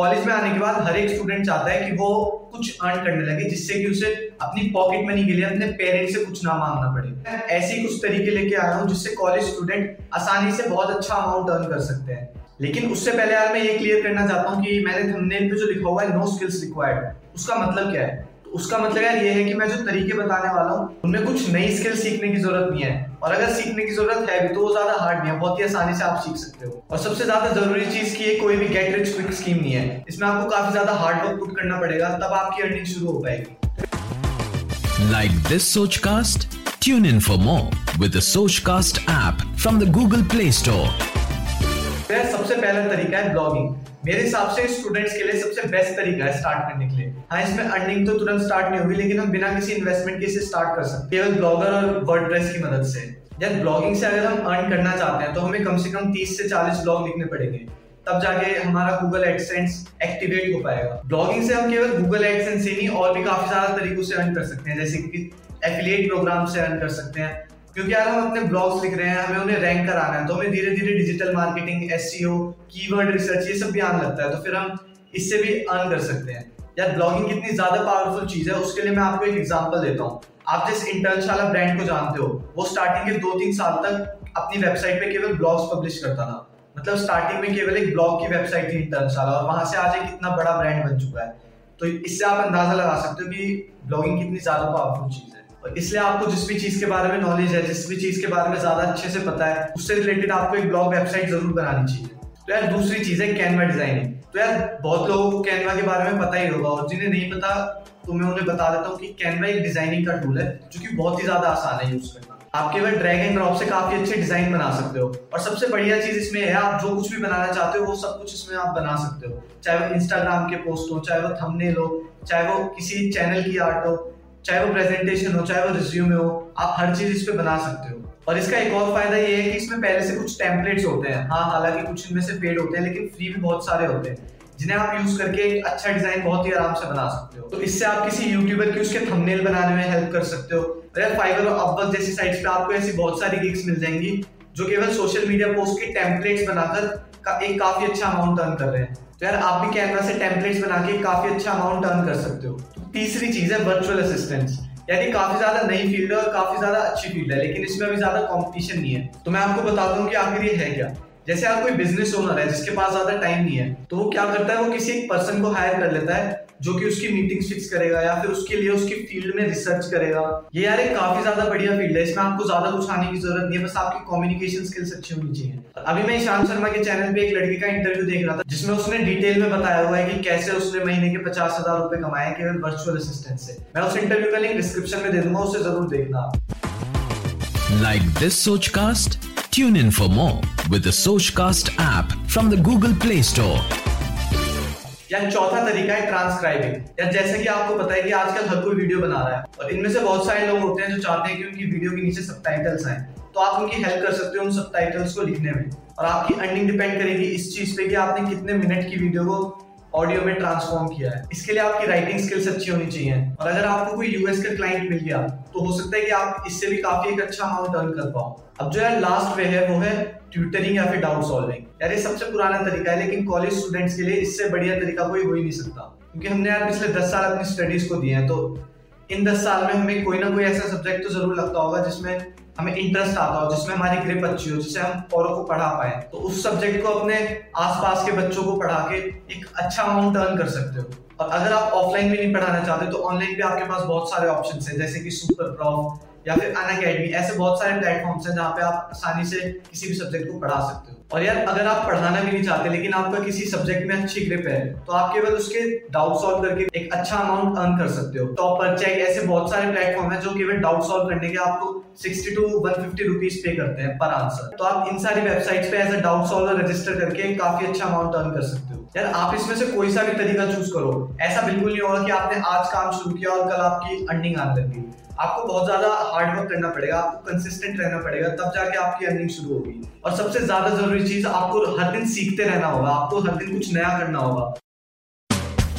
College में आने के बाद हर एक स्टूडेंट चाहता है कि वो कुछ अर्न करने लगे, जिससे कि उसे अपनी पॉकेट मनी के लिए, अपने पेरेंट्स से कुछ ना मांगना पड़े। ऐसे कुछ तरीके लेके आ रहा हूँ, जिससे कॉलेज स्टूडेंट आसानी से बहुत अच्छा अमाउंट अर्न कर सकते हैं। लेकिन उससे पहले यार मैं ये क्लियर करना चाहता हूँ कि मैंने थंबनेल पे जो लिखा हुआ है नो स्किल्स रिक्वायर्ड उसका मतलब क्या है? तो उसका मतलब यार ये है कि मैं जो तरीके बताने वाला हूँ, उनमें कुछ नई स्किल सीखने की ज़रूरत नहीं है। और अगर सीखने की ज़रूरत है भी तो वो ज़्यादा हार्ड नहीं है बहुत ही आसानी से आप सीख सकते हो। और सबसे ज़्यादा ज़रूरी चीज़ की कोई भी गेट रिच क्विक स्कीम नहीं है। इसमें आपको काफ़ी ज़्यादा हार्ड वर्क पुट करना पड़ेगा तब आपकी अर्निंग शुरू हो पाएगी। Like this Sochcast tune in for more with the Sochcast app from the Google Play Store सबसे पहला तरीका है ब्लॉगिंग मेरे हिसाब से स्टूडेंट्स के लिए सबसे बेस्ट तरीका है स्टार्ट करने के लिए। हाँ इसमें अर्निंग तो तुरंत स्टार्ट नहीं होगी, लेकिन हम बिना किसी इन्वेस्टमेंट के इसे स्टार्ट कर सकते केवल ब्लॉगर और वर्डप्रेस की मदद से। यार ब्लॉगिंग से अगर हम अर्न करना चाहते हैं तो हमें कम से कम 30 से 40 ब्लॉग लिखने पड़ेंगे। तब जाके हमारा गूगल एडसेंस एक्टिवेट हो पाएगा। ब्लॉगिंग से हम केवल गूगल एडसेंस ही नहीं और भी काफ़ी सारा तरीकों से अर्न कर सकते हैं, जैसे कि एफिलिएट प्रोग्राम से अर्न कर सकते हैं। क्योंकि यार हम अपने ब्लॉग्स लिख रहे हैं, हमें उन्हें रैंक कराना है तो हमें धीरे धीरे डिजिटल मार्केटिंग एस कीवर्ड रिसर्च ये सब भी आने लगता है तो फिर हम इससे भी अर्न कर सकते हैं। यार ब्लॉगिंग कितनी ज़्यादा पावरफुल चीज़ है, उसके लिए मैं आपको एक एग्ज़ाम्पल देता हूँ। आप जिस इंटर्नशाला ब्रांड को जानते हो, वो स्टार्टिंग के दो तीन साल तक अपनी वेबसाइट पे केवल ब्लॉग्स पब्लिश करता था। मतलब स्टार्टिंग में केवल एक ब्लॉग की वेबसाइट थी इंटर्नशाला और वहाँ से आज एक इतना बड़ा ब्रांड बन चुका है। तो इससे आप अंदाज़ा लगा सकते हो कि ब्लॉगिंग कितनी ज़्यादा पावरफुल चीज़ है। इसलिए आपको जिस भी चीज़ के बारे में नॉलेज है, जिस भी चीज़ के बारे में ज़्यादा अच्छे से पता है, उससे रिलेटेड आपको एक ब्लॉग वेबसाइट ज़रूर बनानी चाहिए। तो यार दूसरी चीज़ है कैनवा डिज़ाइनिंग तो यार बहुत लोगों को कैनवा के बारे में पता ही होगा और जिन्हें नहीं पता तो मैं उन्हें बता देता हूँ कि कैनवा एक डिज़ाइनिंग का टूल है, जो कि बहुत ही ज़्यादा आसान है यूज़ करना। आप केवल ड्रैग एंड ड्रॉप से काफ़ी अच्छे डिज़ाइन बना सकते हो और सबसे बढ़िया चीज़ इसमें है, आप जो कुछ भी बनाना चाहते हो, वो सब कुछ इसमें आप बना सकते हो। चाहे वो इंस्टाग्राम के पोस्ट हो, चाहे वो थंबनेल हो, चाहे वो किसी चैनल की आर्ट हो चाहे वो प्रेजेंटेशन हो चाहे वो रिज्यूमे हो आप हर चीज़ इस पे बना सकते हो। और इसका एक और फ़ायदा ये है कि इसमें पहले से कुछ टेम्पलेट्स होते हैं। हाँ हालाँकि कुछ इनमें से पेड होते हैं लेकिन फ्री भी बहुत सारे होते हैं जिन्हें आप यूज़ करके एक अच्छा डिज़ाइन बहुत ही आराम से बना सकते हो। तो इससे आप किसी यूट्यूबर की उसके थंबनेल बनाने में हेल्प कर सकते हो। अगर फाइवर और अपवर्क जैसी साइट्स पे आपको ऐसी बहुत सारी गिग्स मिल जाएँगी जो केवल सोशल मीडिया पोस्ट के टेम्पलेट्स बनाकर का, एक काफ़ी अच्छा अमाउंट अर्न कर रहे हैं। तो यार आप भी कैनवा से टेम्पलेट्स बना के काफ़ी अच्छा अमाउंट अर्न कर सकते हो। तीसरी चीज़ है वर्चुअल असिस्टेंस यानी काफ़ी ज़्यादा नई फ़ील्ड है और काफ़ी ज़्यादा अच्छी फ़ील्ड है, लेकिन इसमें अभी ज़्यादा कॉम्पिटिशन नहीं है। तो मैं आपको बता दूँ कि आखिर ये है क्या? जैसे आप कोई बिज़नेस ओनर है जिसके पास ज़्यादा टाइम नहीं है तो वो क्या करता है? वो किसी एक पर्सन को हायर कर लेता है। जो कि उसकी मीटिंग्स फिक्स करेगा या फिर उसके लिए उसकी फ़ील्ड में रिसर्च करेगा। ये यार एक काफ़ी ज़्यादा बढ़िया फ़ील्ड है, इसमें आपको ज़्यादा कुछ आने की ज़रूरत नहीं है, बस आपकी कम्युनिकेशन स्किल्स अच्छी होनी चाहिए। अभी मैं ईशान शर्मा के चैनल पे एक लड़की का इंटरव्यू देख रहा था, जिसमें उसने डिटेल में बताया हुआ है कि कैसे उसने महीने के पचास हज़ार रुपए कमाए, केवल वर्चुअल असिस्टेंट से। मैं उस इंटरव्यू का लिंक डिस्क्रिप्शन में दे दूँगा, उसे ज़रूर देखना like this Sochcast tune in for more with the Sochcast app from the Google Play Store या चौथा तरीका है ट्रांसक्राइबिंग या जैसे कि आपको पता है कि आजकल हर कोई वीडियो बना रहा है, और इनमें से बहुत सारे लोग होते हैं जो चाहते हैं कि उनकी वीडियो के नीचे सब टाइटल्स आए। तो आप उनकी हेल्प कर सकते हो उन सब टाइटल्स को लिखने में। और आपकी अर्निंग डिपेंड करेगी इस चीज़ पे कि आपने कितने मिनट की वीडियो को ऑडियो में ट्रांसफॉर्म किया है। इसके लिए आपकी राइटिंग स्किल्स अच्छी होनी चाहिए। और अगर आपको कोई यूएस का क्लाइंट मिल गया तो हो सकता है कि आप इससे भी काफ़ी एक अच्छा अमाउंट अर्न कर पाओ। अब जो है लास्ट वे है, वो है ट्यूटरिंग या फिर डाउट सॉल्विंग यार, ये सबसे पुराना तरीका है, लेकिन कॉलेज स्टूडेंट्स के लिए इससे बढ़िया तरीका कोई हो ही नहीं सकता। क्योंकि हमने यार पिछले दस साल अपनी स्टडीज़ को दिए हैं तो इन दस साल में हमें कोई ना कोई ऐसा सब्जेक्ट तो ज़रूर लगता होगा, जिसमें हमें इंटरेस्ट आता हो, जिसमें हमारी ग्रिप अच्छी हो जिससे हम और को पढ़ा पाए तो उस सब्जेक्ट को अपने आसपास के बच्चों को पढ़ा के एक अच्छा अमाउंट अर्न कर सकते हो। और अगर आप ऑफलाइन भी नहीं पढ़ाना चाहते तो ऑनलाइन भी आपके पास बहुत सारे ऑप्शन है, जैसे कि सुपर प्रॉफ या फिर अन अकेडमी ऐसे बहुत सारे प्लेटफॉर्म्स हैं जहाँ पे आप आसानी से किसी भी सब्जेक्ट को पढ़ा सकते हो। और यार, अगर आप पढ़ाना भी नहीं चाहते, लेकिन आपका किसी सब्जेक्ट में अच्छी ग्रिप है तो आप केवल उसके डाउट सॉल्व करके एक अच्छा अमाउंट अर्न कर सकते हो। टॉपर चेक ऐसे बहुत सारे प्लेटफॉर्म है जो केवल डाउट सॉल्व करने के आपको sixty to one fifty rupees pay करते हैं पर आंसर तो आप इन सारी वेबसाइट्स पे as a doubt solver register करके काफ़ी अच्छा अमाउंट अर्न कर सकते हो। यार, आप इसमें से कोई सा भी तरीका चूज़ करो। ऐसा बिल्कुल नहीं होगा कि आपने आज काम शुरू किया और कल आपकी अर्निंग आने लगी आपको बहुत ज़्यादा हार्ड वर्क करना पड़ेगा, आपको कंसिस्टेंट रहना पड़ेगा, तब जाके आपकी अर्निंग शुरू होगी। और सबसे ज़्यादा ज़रूरी चीज़, आपको हर दिन सीखते रहना होगा, आपको हर दिन कुछ नया करना होगा।